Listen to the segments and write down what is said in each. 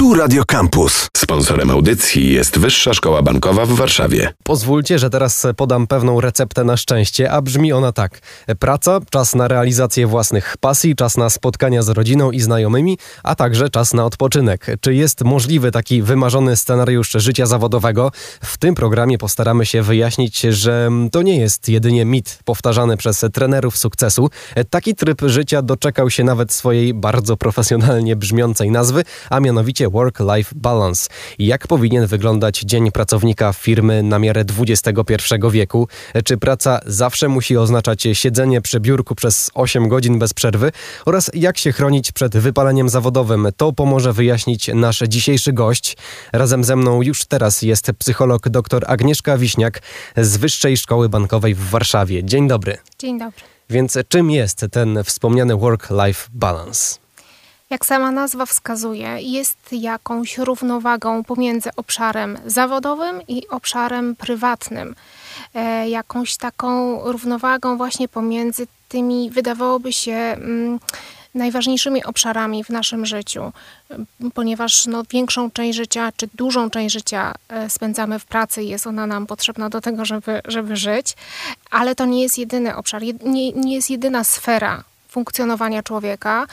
Tu Radio Campus. Sponsorem audycji jest Wyższa Szkoła Bankowa w Warszawie. Pozwólcie, że teraz podam pewną receptę na szczęście, a brzmi ona tak. Praca, czas na realizację własnych pasji, czas na spotkania z rodziną i znajomymi, a także czas na odpoczynek. Czy jest możliwy taki wymarzony scenariusz życia zawodowego? W tym programie postaramy się wyjaśnić, że to nie jest jedynie mit powtarzany przez trenerów sukcesu. Taki tryb życia doczekał się nawet swojej bardzo profesjonalnie brzmiącej nazwy, a mianowicie Work-Life Balance. Jak powinien wyglądać dzień pracownika firmy na miarę XXI wieku? Czy praca zawsze musi oznaczać siedzenie przy biurku przez 8 godzin bez przerwy? Oraz jak się chronić przed wypaleniem zawodowym? To pomoże wyjaśnić nasz dzisiejszy gość. Razem ze mną już teraz jest psycholog dr Agnieszka Wiśniak z Wyższej Szkoły Bankowej w Warszawie. Dzień dobry. Dzień dobry. Więc czym jest ten wspomniany work-life balance? Jak sama nazwa wskazuje, jest jakąś równowagą pomiędzy obszarem zawodowym i obszarem prywatnym. E, jakąś taką równowagą właśnie pomiędzy tymi, wydawałoby się, mm, najważniejszymi obszarami w naszym życiu, ponieważ no, większą część życia, czy dużą część życia e, spędzamy w pracy i jest ona nam potrzebna do tego, żeby, żeby żyć, ale to nie jest jedyny obszar, nie, nie jest jedyna sfera funkcjonowania człowieka.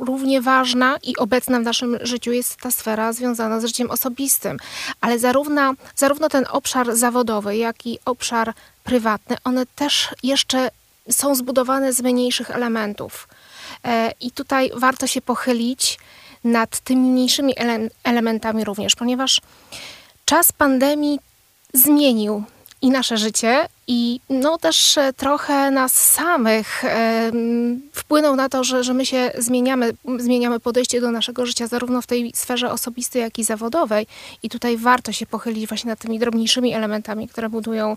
Równie ważna i obecna w naszym życiu jest ta sfera związana z życiem osobistym. Ale zarówno, zarówno ten obszar zawodowy, jak i obszar prywatny, one też jeszcze są zbudowane z mniejszych elementów. E, I tutaj warto się pochylić nad tymi mniejszymi ele elementami również, ponieważ czas pandemii zmienił i nasze życie, i no też e, trochę nas samych wpłynął na to, że, że my się zmieniamy, zmieniamy podejście do naszego życia zarówno w tej sferze osobistej, jak i zawodowej. I tutaj warto się pochylić właśnie nad tymi drobniejszymi elementami, które budują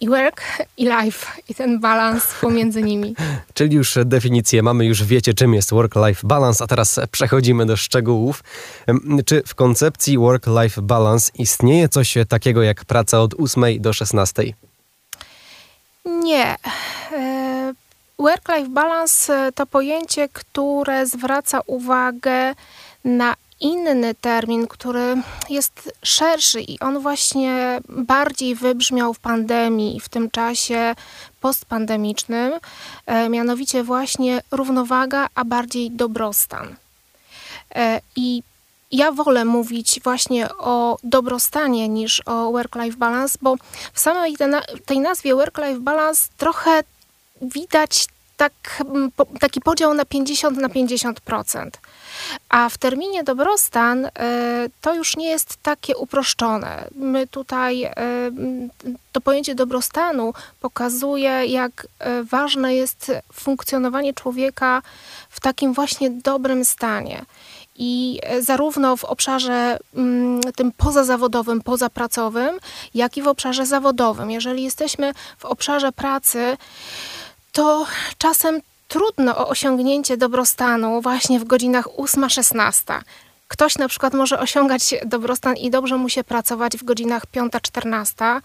i work, i life, i ten balans pomiędzy nimi. Czyli już definicję mamy, już wiecie, czym jest work-life balance, a teraz przechodzimy do szczegółów. Czy w koncepcji work-life balance istnieje coś takiego jak praca od 8 do 16? Nie. E, work-life balance to pojęcie, które zwraca uwagę na inny termin, który jest szerszy i on właśnie bardziej wybrzmiał w pandemii, w tym czasie postpandemicznym, e, mianowicie właśnie równowaga, a bardziej dobrostan. E, I ja wolę mówić właśnie o dobrostanie niż o work-life balance, bo w samej tej nazwie work-life balance trochę widać tak, taki podział na 50 na 50%. A w terminie dobrostan y, to już nie jest takie uproszczone. My tutaj y, to pojęcie dobrostanu pokazuje, jak y, ważne jest funkcjonowanie człowieka w takim właśnie dobrym stanie. I zarówno w obszarze mm, tym pozazawodowym, pozapracowym, jak i w obszarze zawodowym. Jeżeli jesteśmy w obszarze pracy, to czasem trudno o osiągnięcie dobrostanu właśnie w godzinach 8-16. Ktoś na przykład może osiągać dobrostan i dobrze mu się pracować w godzinach 5-14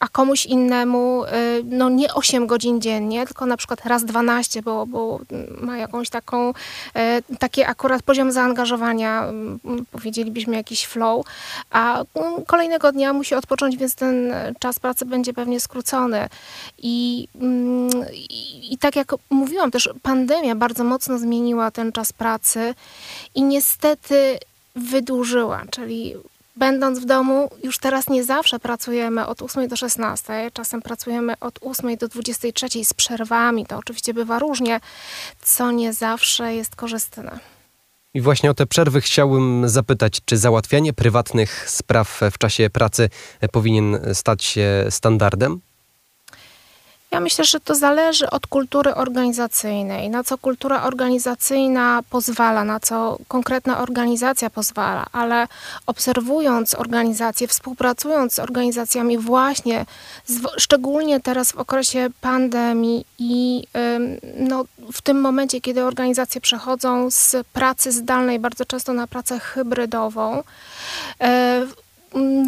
a komuś innemu y, no nie 8 godzin dziennie, tylko na przykład raz 12, bo, bo ma jakąś taką, y, taki akurat poziom zaangażowania, mm, powiedzielibyśmy jakiś flow, a mm, kolejnego dnia musi odpocząć, więc ten czas pracy będzie pewnie skrócony. I, mm, i, i tak jak mówiłam, też pandemia bardzo mocno zmieniła ten czas pracy i niestety wydłużyła, czyli będąc w domu, już teraz nie zawsze pracujemy od 8 do 16, czasem pracujemy od 8 do 23 z przerwami. To oczywiście bywa różnie, co nie zawsze jest korzystne. I właśnie o te przerwy chciałbym zapytać, czy załatwianie prywatnych spraw w czasie pracy powinien stać się standardem? Ja myślę, że to zależy od kultury organizacyjnej, na co kultura organizacyjna pozwala, na co konkretna organizacja pozwala, ale obserwując organizacje, współpracując z organizacjami właśnie, szczególnie teraz w okresie pandemii i no, w tym momencie, kiedy organizacje przechodzą z pracy zdalnej bardzo często na pracę hybrydową, e,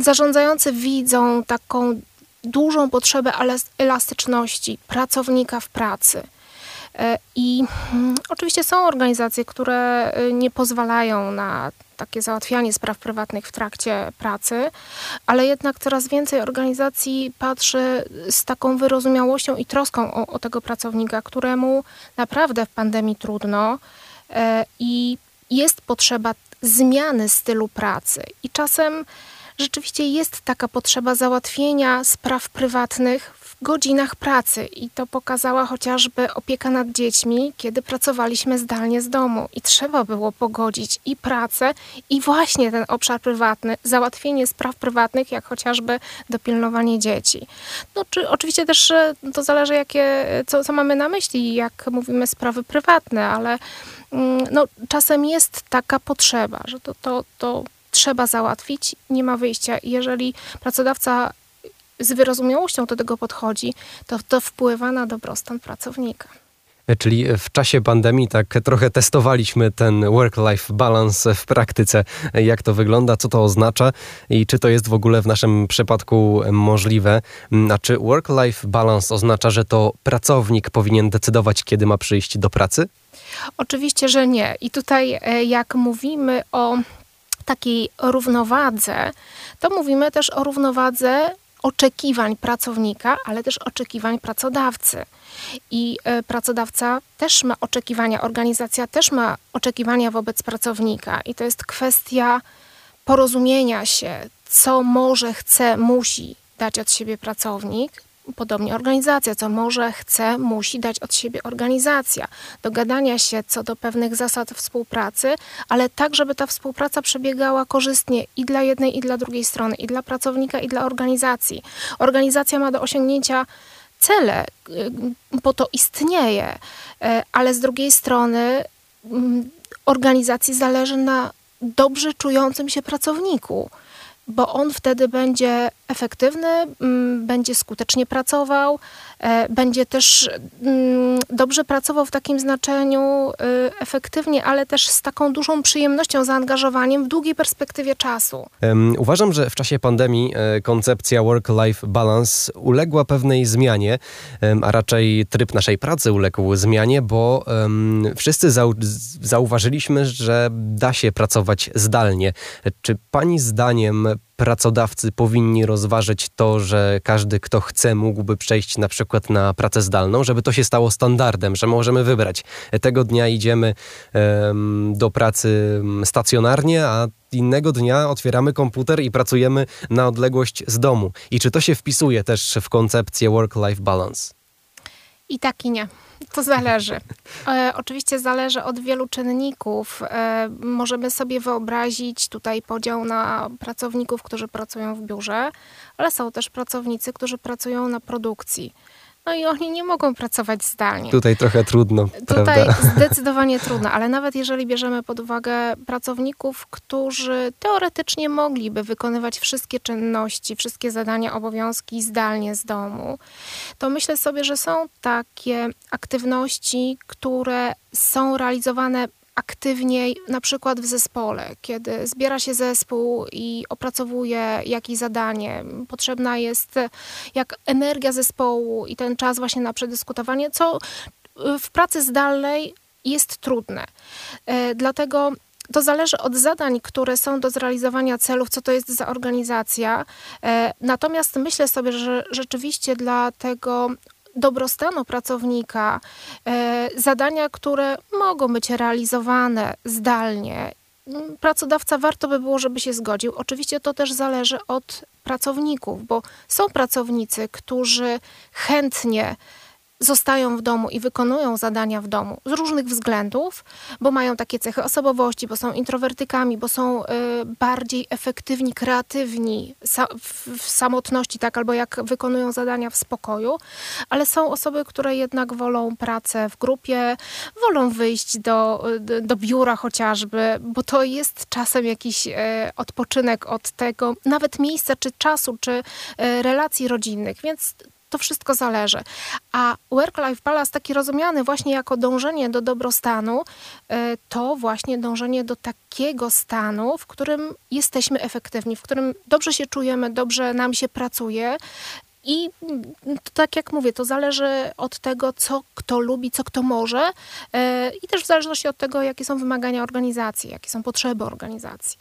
zarządzający widzą taką dużą potrzebę elastyczności pracownika w pracy. I mm, oczywiście są organizacje, które nie pozwalają na takie załatwianie spraw prywatnych w trakcie pracy, ale jednak coraz więcej organizacji patrzy z taką wyrozumiałością i troską o, o tego pracownika, któremu naprawdę w pandemii trudno e, i jest potrzeba zmiany stylu pracy. I czasem rzeczywiście jest taka potrzeba załatwienia spraw prywatnych godzinach pracy i to pokazała chociażby opieka nad dziećmi, kiedy pracowaliśmy zdalnie z domu i trzeba było pogodzić i pracę i właśnie ten obszar prywatny, załatwienie spraw prywatnych, jak chociażby dopilnowanie dzieci. No, czy, oczywiście też to zależy, jakie, co, co mamy na myśli, jak mówimy sprawy prywatne, ale mm, no, czasem jest taka potrzeba, że to, to, to trzeba załatwić, nie ma wyjścia. Jeżeli pracodawca z wyrozumiałością do tego podchodzi, to to wpływa na dobrostan pracownika. Czyli w czasie pandemii tak trochę testowaliśmy ten work-life balance w praktyce. Jak to wygląda, co to oznacza i czy to jest w ogóle w naszym przypadku możliwe. A czy work-life balance oznacza, że to pracownik powinien decydować, kiedy ma przyjść do pracy? Oczywiście, że nie. I tutaj, e, jak mówimy o takiej równowadze, to mówimy też o równowadze oczekiwań pracownika, ale też oczekiwań pracodawcy. I e, pracodawca też ma oczekiwania, organizacja też ma oczekiwania wobec pracownika, i to jest kwestia porozumienia się, co może, chce, musi dać od siebie pracownik, Podobnie organizacja, co może, chce, musi dać od siebie organizacja. Dogadania się co do pewnych zasad współpracy, ale tak, żeby ta współpraca przebiegała korzystnie i dla jednej, i dla drugiej strony, i dla pracownika, i dla organizacji. Organizacja ma do osiągnięcia cele, y, po to istnieje, y, ale z drugiej strony mm, organizacji zależy na dobrze czującym się pracowniku bo on wtedy będzie efektywny, mm, będzie skutecznie pracował, e, będzie też mm, dobrze pracował w takim znaczeniu y, efektywnie, ale też z taką dużą przyjemnością, zaangażowaniem w długiej perspektywie czasu. Uważam, że w czasie pandemii e, koncepcja work-life balance uległa pewnej zmianie, a raczej tryb naszej pracy uległ zmianie, bo wszyscy zauważyliśmy, że da się pracować zdalnie. Czy pani zdaniem pracodawcy powinni rozważyć to, że każdy, kto chce, mógłby przejść na przykład na pracę zdalną, żeby to się stało standardem, że możemy wybrać. Tego dnia idziemy um, do pracy stacjonarnie, a innego dnia otwieramy komputer i pracujemy na odległość z domu. I czy to się wpisuje też w koncepcję work-life balance? I tak i nie. To zależy. E, oczywiście zależy od wielu czynników. E, możemy sobie wyobrazić tutaj podział na pracowników, którzy pracują w biurze, ale są też pracownicy, którzy pracują na produkcji. No i oni nie mogą pracować zdalnie. Tutaj trochę trudno. Tutaj prawda? zdecydowanie trudno, ale nawet jeżeli bierzemy pod uwagę pracowników, którzy teoretycznie mogliby wykonywać wszystkie czynności, wszystkie zadania, obowiązki zdalnie z domu, to myślę sobie, że są takie aktywności, które są realizowane aktywniej, na przykład w zespole, kiedy zbiera się zespół i opracowuje jakieś zadanie, potrzebna jest jak energia zespołu i ten czas właśnie na przedyskutowanie, co w pracy zdalnej jest trudne. E, dlatego to zależy od zadań, które są do zrealizowania celów, co to jest za organizacja. E, natomiast myślę sobie, że rzeczywiście dla tego dobrostanu pracownika, e, zadania, które mogą być realizowane zdalnie. Pracodawca warto by było, żeby się zgodził. Oczywiście to też zależy od pracowników, bo są pracownicy, którzy chętnie zostają w domu i wykonują zadania w domu z różnych względów, bo mają takie cechy osobowości, bo są introwertykami, bo są y, bardziej efektywni, kreatywni w, samotności, tak, albo jak wykonują zadania w spokoju, ale są osoby, które jednak wolą pracę w grupie, wolą wyjść do, do, biura chociażby, bo to jest czasem jakiś y, odpoczynek od tego, nawet miejsca, czy czasu, czy y, relacji rodzinnych, więc to wszystko zależy. A work-life balance, taki rozumiany właśnie jako dążenie do dobrostanu, e, to właśnie dążenie do takiego stanu, w którym jesteśmy efektywni, w którym dobrze się czujemy, dobrze nam się pracuje I to tak jak mówię, to zależy od tego, co kto lubi, co kto może i też w zależności od tego, jakie są wymagania organizacji, jakie są potrzeby organizacji.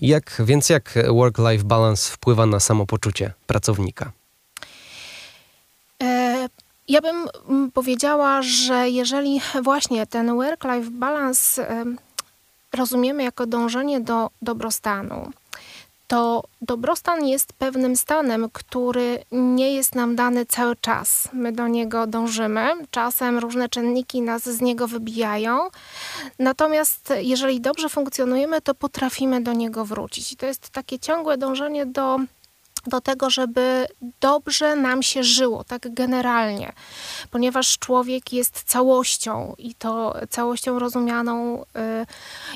Jak, więc jak work-life balance wpływa na samopoczucie pracownika? Ja bym mm, powiedziała, że jeżeli właśnie ten work-life balance rozumiemy jako dążenie do dobrostanu, to dobrostan jest pewnym stanem, który nie jest nam dany cały czas. My do niego dążymy, czasem różne czynniki nas z niego wybijają, natomiast jeżeli dobrze funkcjonujemy, to potrafimy do niego wrócić. I to jest takie ciągłe dążenie do do tego, żeby dobrze nam się żyło, tak generalnie, ponieważ człowiek jest całością i to całością rozumianą y,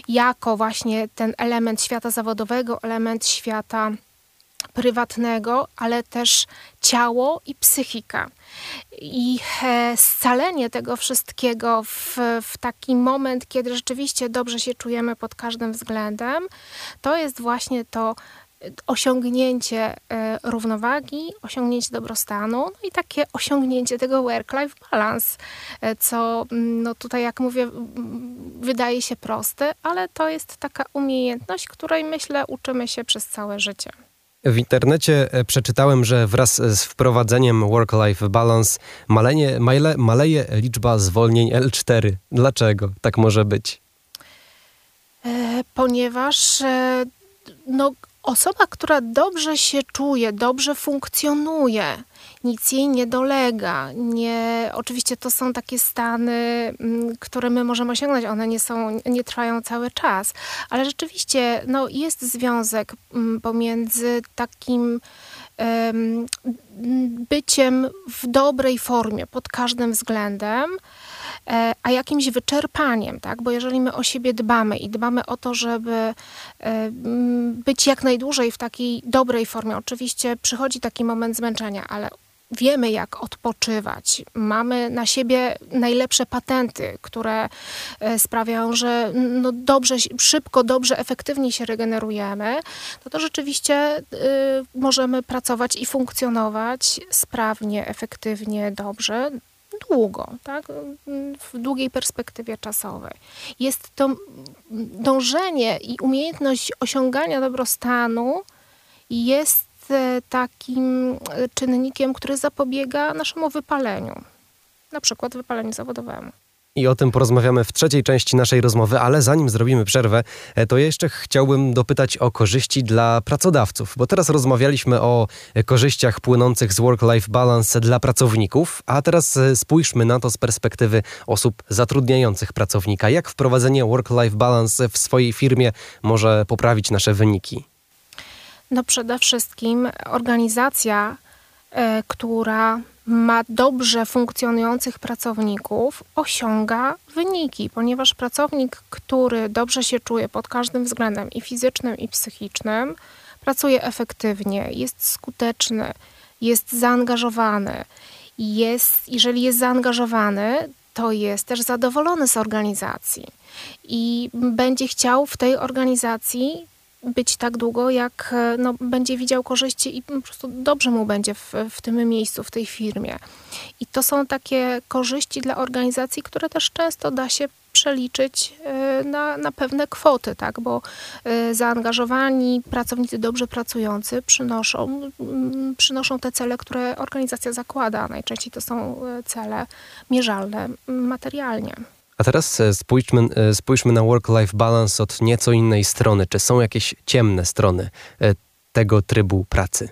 jako właśnie ten element świata zawodowego, element świata prywatnego, ale też ciało i psychika. I e, scalenie tego wszystkiego w, w taki moment, kiedy rzeczywiście dobrze się czujemy pod każdym względem, to jest właśnie to osiągnięcie e, równowagi, osiągnięcie dobrostanu, no i takie osiągnięcie tego work-life balance, e, co mm, no tutaj, jak mówię, wydaje się proste, ale to jest taka umiejętność, której myślę uczymy się przez całe życie. W internecie e, przeczytałem, że wraz z wprowadzeniem work-life balance maleje, male, maleje liczba zwolnień L4. Dlaczego tak może być? Ponieważ no, Osoba, która dobrze się czuje, dobrze funkcjonuje, nic jej nie dolega. Nie, oczywiście to są takie stany, mm, które my możemy osiągnąć, one nie, są, nie trwają cały czas, ale rzeczywiście no, jest związek mm, pomiędzy takim byciem w dobrej formie pod każdym względem, a jakimś wyczerpaniem, tak? Bo jeżeli my o siebie dbamy i dbamy o to, żeby e, być jak najdłużej w takiej dobrej formie, oczywiście przychodzi taki moment zmęczenia, ale wiemy, jak odpoczywać. Mamy na siebie najlepsze patenty, które e, sprawiają, że no dobrze, szybko, dobrze, efektywnie się regenerujemy, no to rzeczywiście y, możemy pracować i funkcjonować sprawnie, efektywnie, dobrze długo, tak? w długiej perspektywie czasowej. Jest to dążenie i umiejętność osiągania dobrostanu jest e, takim e, czynnikiem, który zapobiega naszemu wypaleniu, na przykład wypaleniu zawodowemu. I o tym porozmawiamy w trzeciej części naszej rozmowy, ale zanim zrobimy przerwę, e, to jeszcze chciałbym dopytać o korzyści dla pracodawców, bo teraz rozmawialiśmy o korzyściach płynących z work-life balance dla pracowników, a teraz e, spójrzmy na to z perspektywy osób zatrudniających pracownika. Jak wprowadzenie work-life balance w swojej firmie może poprawić nasze wyniki? No przede wszystkim organizacja, która ma dobrze funkcjonujących pracowników, osiąga wyniki, ponieważ pracownik, który dobrze się czuje pod każdym względem i fizycznym, i psychicznym, pracuje efektywnie, jest skuteczny, jest zaangażowany. Jest, jeżeli jest zaangażowany, to jest też zadowolony z organizacji i będzie chciał w tej organizacji być tak długo, jak e, no, będzie widział korzyści i po prostu dobrze mu będzie w, w tym miejscu, w tej firmie. I to są takie korzyści dla organizacji, które też często da się przeliczyć e, na, na pewne kwoty, tak? bo e, zaangażowani pracownicy dobrze pracujący przynoszą, przynoszą te cele, które organizacja zakłada. Najczęściej to są cele mierzalne materialnie. A teraz e, spójrzmy, e, spójrzmy na work-life balance od nieco innej strony. Czy są jakieś ciemne strony e, tego trybu pracy?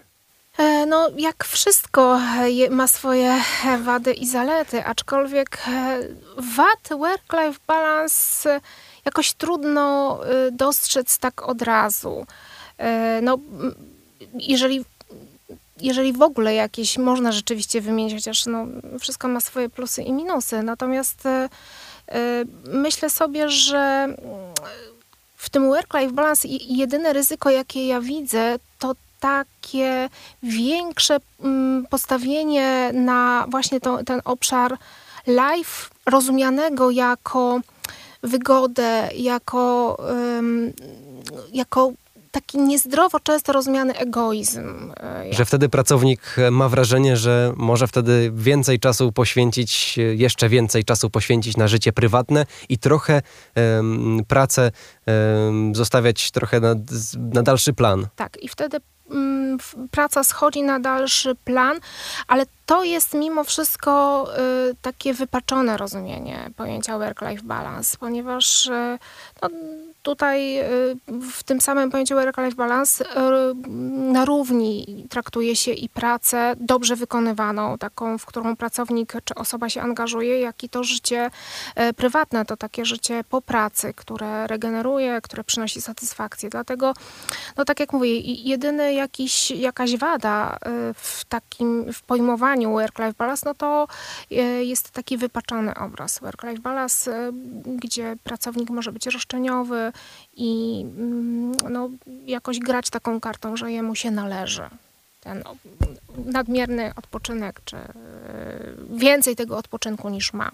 No, jak wszystko ma swoje wady i zalety, aczkolwiek wad work-life balance jakoś trudno dostrzec tak od razu. No, jeżeli jeżeli w ogóle jakieś można rzeczywiście wymienić, chociaż no, wszystko ma swoje plusy i minusy, natomiast myślę sobie, że w tym work-life balance jedyne ryzyko, jakie ja widzę, to takie większe mm, postawienie na właśnie to, ten obszar life rozumianego jako wygodę, jako, jako taki niezdrowo często rozumiany egoizm. E, że wtedy pracownik ma wrażenie, że może wtedy więcej czasu poświęcić, jeszcze więcej czasu poświęcić na życie prywatne i trochę um, pracę um, zostawiać trochę na, na dalszy plan. Tak, i wtedy um, praca schodzi na dalszy plan, ale to jest mimo wszystko y, takie wypaczone rozumienie pojęcia work-life balance, ponieważ y, no, tutaj y, w tym samym pojęciu work-life balance na równi traktuje się i pracę dobrze wykonywaną, taką, w którą pracownik czy osoba się angażuje, jak i to życie prywatne, to takie życie po pracy, które regeneruje, które przynosi satysfakcję. Dlatego, no tak jak mówię, jedyny jakiś, jakaś wada w takim w pojmowaniu work-life balance, no to jest taki wypaczony obraz work-life balance, gdzie pracownik może być roszczeniowy i mm, no, jakoś grać taką kartą, że jemu się należy ten nadmierny odpoczynek, czy e, więcej tego odpoczynku niż ma.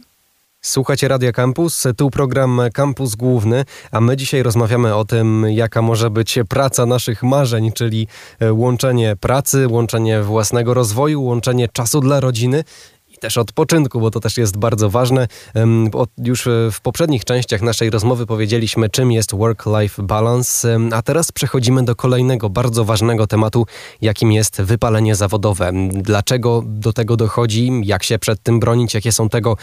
Słuchacie Radia Campus, tu program Campus Główny, a my dzisiaj rozmawiamy o tym, jaka może być praca naszych marzeń, czyli e, łączenie pracy, łączenie własnego rozwoju, łączenie czasu dla rodziny i też odpoczynku, bo to też jest bardzo ważne. Już e, w poprzednich częściach naszej rozmowy powiedzieliśmy, czym jest work-life balance, a teraz przechodzimy do kolejnego bardzo ważnego tematu, jakim jest wypalenie zawodowe. Dlaczego do tego dochodzi, jak się przed tym bronić, jakie są tego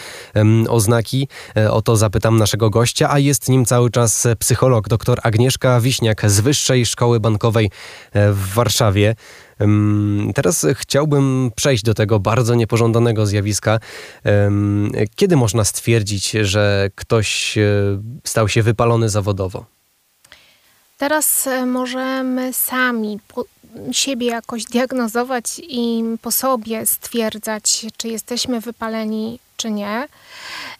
oznaki? E, o to zapytam naszego gościa, a jest nim cały czas psycholog dr Agnieszka Wiśniak z Wyższej Szkoły Bankowej e, w Warszawie. Teraz chciałbym przejść do tego bardzo niepożądanego zjawiska. Kiedy można stwierdzić, że ktoś e, stał się wypalony zawodowo? Teraz e, możemy sami siebie jakoś diagnozować i po sobie stwierdzać, czy jesteśmy wypaleni, czy nie.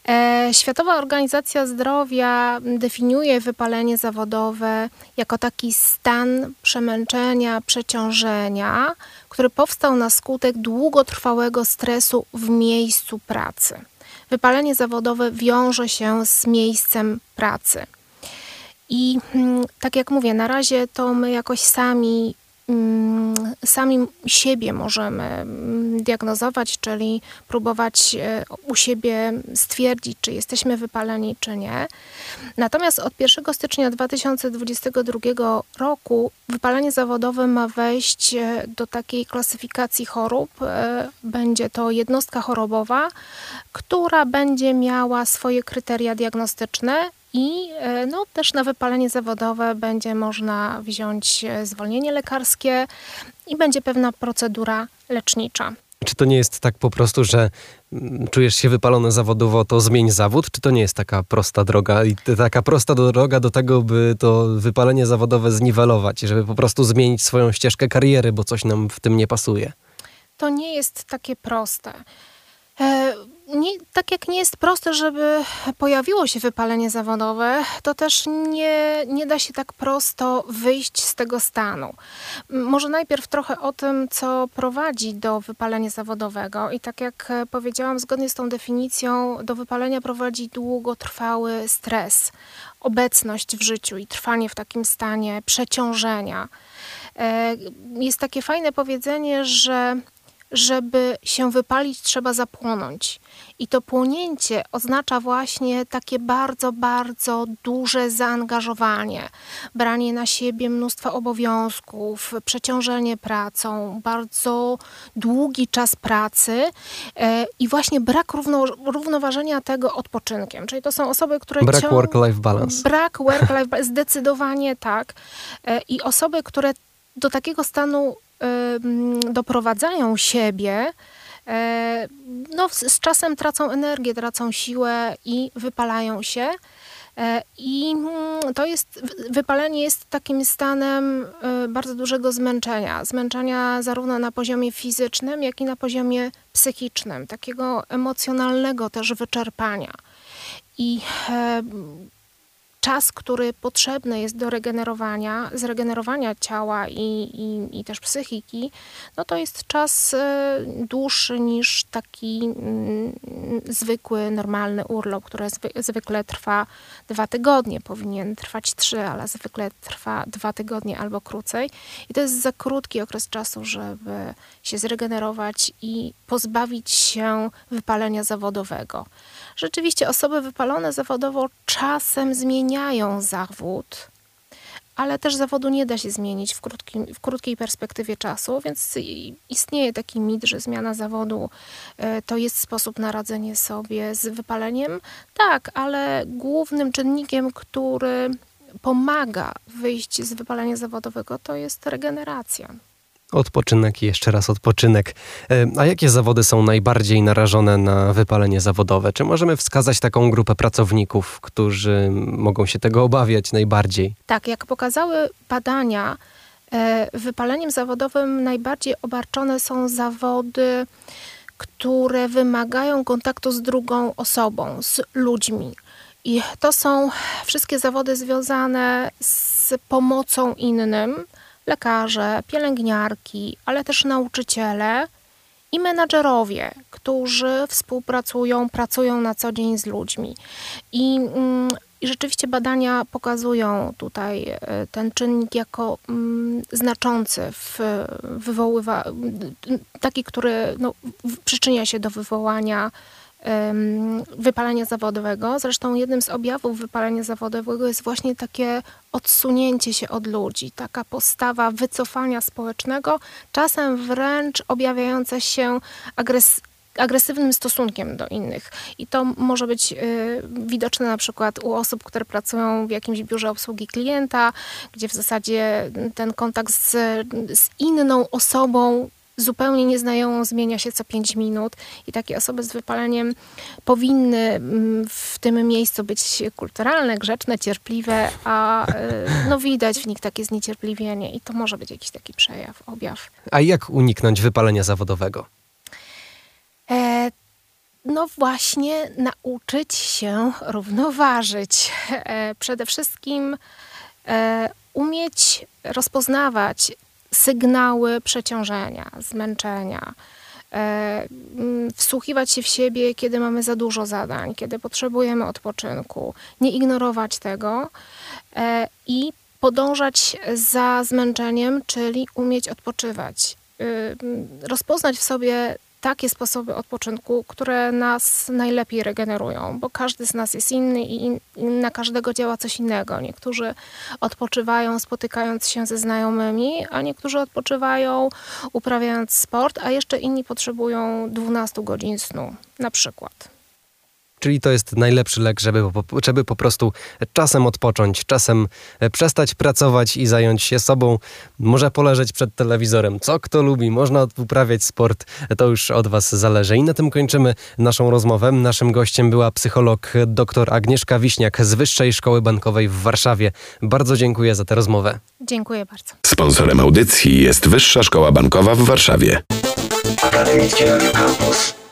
E, Światowa Organizacja Zdrowia definiuje wypalenie zawodowe jako taki stan przemęczenia, przeciążenia, który powstał na skutek długotrwałego stresu w miejscu pracy. Wypalenie zawodowe wiąże się z miejscem pracy. I mm, tak jak mówię, na razie to my jakoś sami sami siebie możemy mm, diagnozować, czyli próbować e, u siebie stwierdzić, czy jesteśmy wypaleni, czy nie. Natomiast od 1 stycznia 2022 roku wypalenie zawodowe ma wejść e, do takiej klasyfikacji chorób. E, będzie to jednostka chorobowa, która będzie miała swoje kryteria diagnostyczne i e, no, też na wypalenie zawodowe będzie można wziąć e, zwolnienie lekarskie i będzie pewna procedura lecznicza. Czy to nie jest tak po prostu, że mm, czujesz się wypalony zawodowo, to zmień zawód? Czy to nie jest taka prosta droga i taka prosta droga do tego, by to wypalenie zawodowe zniwelować, żeby po prostu zmienić swoją ścieżkę kariery, bo coś nam w tym nie pasuje? To nie jest takie proste. E, nie, tak jak nie jest proste, żeby pojawiło się wypalenie zawodowe, to też nie, nie da się tak prosto wyjść z tego stanu. Może najpierw trochę o tym, co prowadzi do wypalenia zawodowego. I tak jak powiedziałam, zgodnie z tą definicją, do wypalenia prowadzi długotrwały stres, obecność w życiu i trwanie w takim stanie przeciążenia. E, jest takie fajne powiedzenie, że żeby się wypalić, trzeba zapłonąć. I to płonięcie oznacza właśnie takie bardzo, bardzo duże zaangażowanie, branie na siebie mnóstwa obowiązków, przeciążenie pracą, bardzo długi czas pracy e, i właśnie brak równo, równoważenia tego odpoczynkiem. Czyli to są osoby, które. Brak work-life balance. Brak work-life balance, zdecydowanie tak. E, I osoby, które do takiego stanu doprowadzają siebie, e, no, z czasem tracą energię, tracą siłę i wypalają się. E, I mm, to jest, wypalenie jest takim stanem e, bardzo dużego zmęczenia. Zmęczenia zarówno na poziomie fizycznym, jak i na poziomie psychicznym, takiego emocjonalnego też wyczerpania. I czas, który potrzebny jest do regenerowania, zregenerowania ciała i, i, i też psychiki, no to jest czas e, dłuższy niż taki mm, zwykły, normalny urlop, który zwy, zwykle trwa dwa tygodnie. Powinien trwać trzy, ale zwykle trwa dwa tygodnie albo krócej. I to jest za krótki okres czasu, żeby się zregenerować i pozbawić się wypalenia zawodowego. Rzeczywiście osoby wypalone zawodowo czasem zmieniają zawód, ale też zawodu nie da się zmienić w, krótkim, w krótkiej perspektywie czasu, więc istnieje taki mit, że zmiana zawodu e, to jest sposób na radzenie sobie z wypaleniem. Tak, ale głównym czynnikiem, który pomaga wyjść z wypalenia zawodowego, to jest regeneracja. Odpoczynek i jeszcze raz odpoczynek. E, a jakie zawody są najbardziej narażone na wypalenie zawodowe? Czy możemy wskazać taką grupę pracowników, którzy mogą się tego obawiać najbardziej? Tak, jak pokazały badania, e, wypaleniem zawodowym najbardziej obarczone są zawody, które wymagają kontaktu z drugą osobą, z ludźmi. I to są wszystkie zawody związane z pomocą innym, lekarze, pielęgniarki, ale też nauczyciele i menadżerowie, którzy współpracują, pracują na co dzień z ludźmi. I, mm, i rzeczywiście badania pokazują tutaj e, ten czynnik jako mm, znaczący w wywoływa, taki, który no, przyczynia się do wywołania wypalenia zawodowego. Zresztą jednym z objawów wypalenia zawodowego jest właśnie takie odsunięcie się od ludzi, taka postawa wycofania społecznego, czasem wręcz objawiająca się agres agresywnym stosunkiem do innych. I to może być y, widoczne na przykład u osób, które pracują w jakimś biurze obsługi klienta, gdzie w zasadzie ten kontakt z, z inną osobą zupełnie nieznajomą zmienia się co 5 minut i takie osoby z wypaleniem powinny mm, w tym miejscu być kulturalne, grzeczne, cierpliwe, a e, no widać w nich takie zniecierpliwienie i to może być jakiś taki przejaw, objaw. A jak uniknąć wypalenia zawodowego? E, no właśnie nauczyć się równoważyć. E, przede wszystkim e, umieć rozpoznawać sygnały przeciążenia, zmęczenia. E, mm, wsłuchiwać się w siebie, kiedy mamy za dużo zadań, kiedy potrzebujemy odpoczynku, nie ignorować tego e, i podążać za zmęczeniem, czyli umieć odpoczywać. Y, rozpoznać w sobie takie sposoby odpoczynku, które nas najlepiej regenerują, bo każdy z nas jest inny i na każdego działa coś innego. Niektórzy odpoczywają spotykając się ze znajomymi, a niektórzy odpoczywają uprawiając sport, a jeszcze inni potrzebują 12 godzin snu na przykład. Czyli to jest najlepszy lek, żeby, żeby po prostu czasem odpocząć, czasem e, przestać pracować i zająć się sobą. Może poleżeć przed telewizorem. Co kto lubi, można uprawiać sport, to już od Was zależy. I na tym kończymy naszą rozmowę. Naszym gościem była psycholog dr Agnieszka Wiśniak z Wyższej Szkoły Bankowej w Warszawie. Bardzo dziękuję za tę rozmowę. Dziękuję bardzo. Sponsorem audycji jest Wyższa Szkoła Bankowa w Warszawie. Akademickie Radio Campus.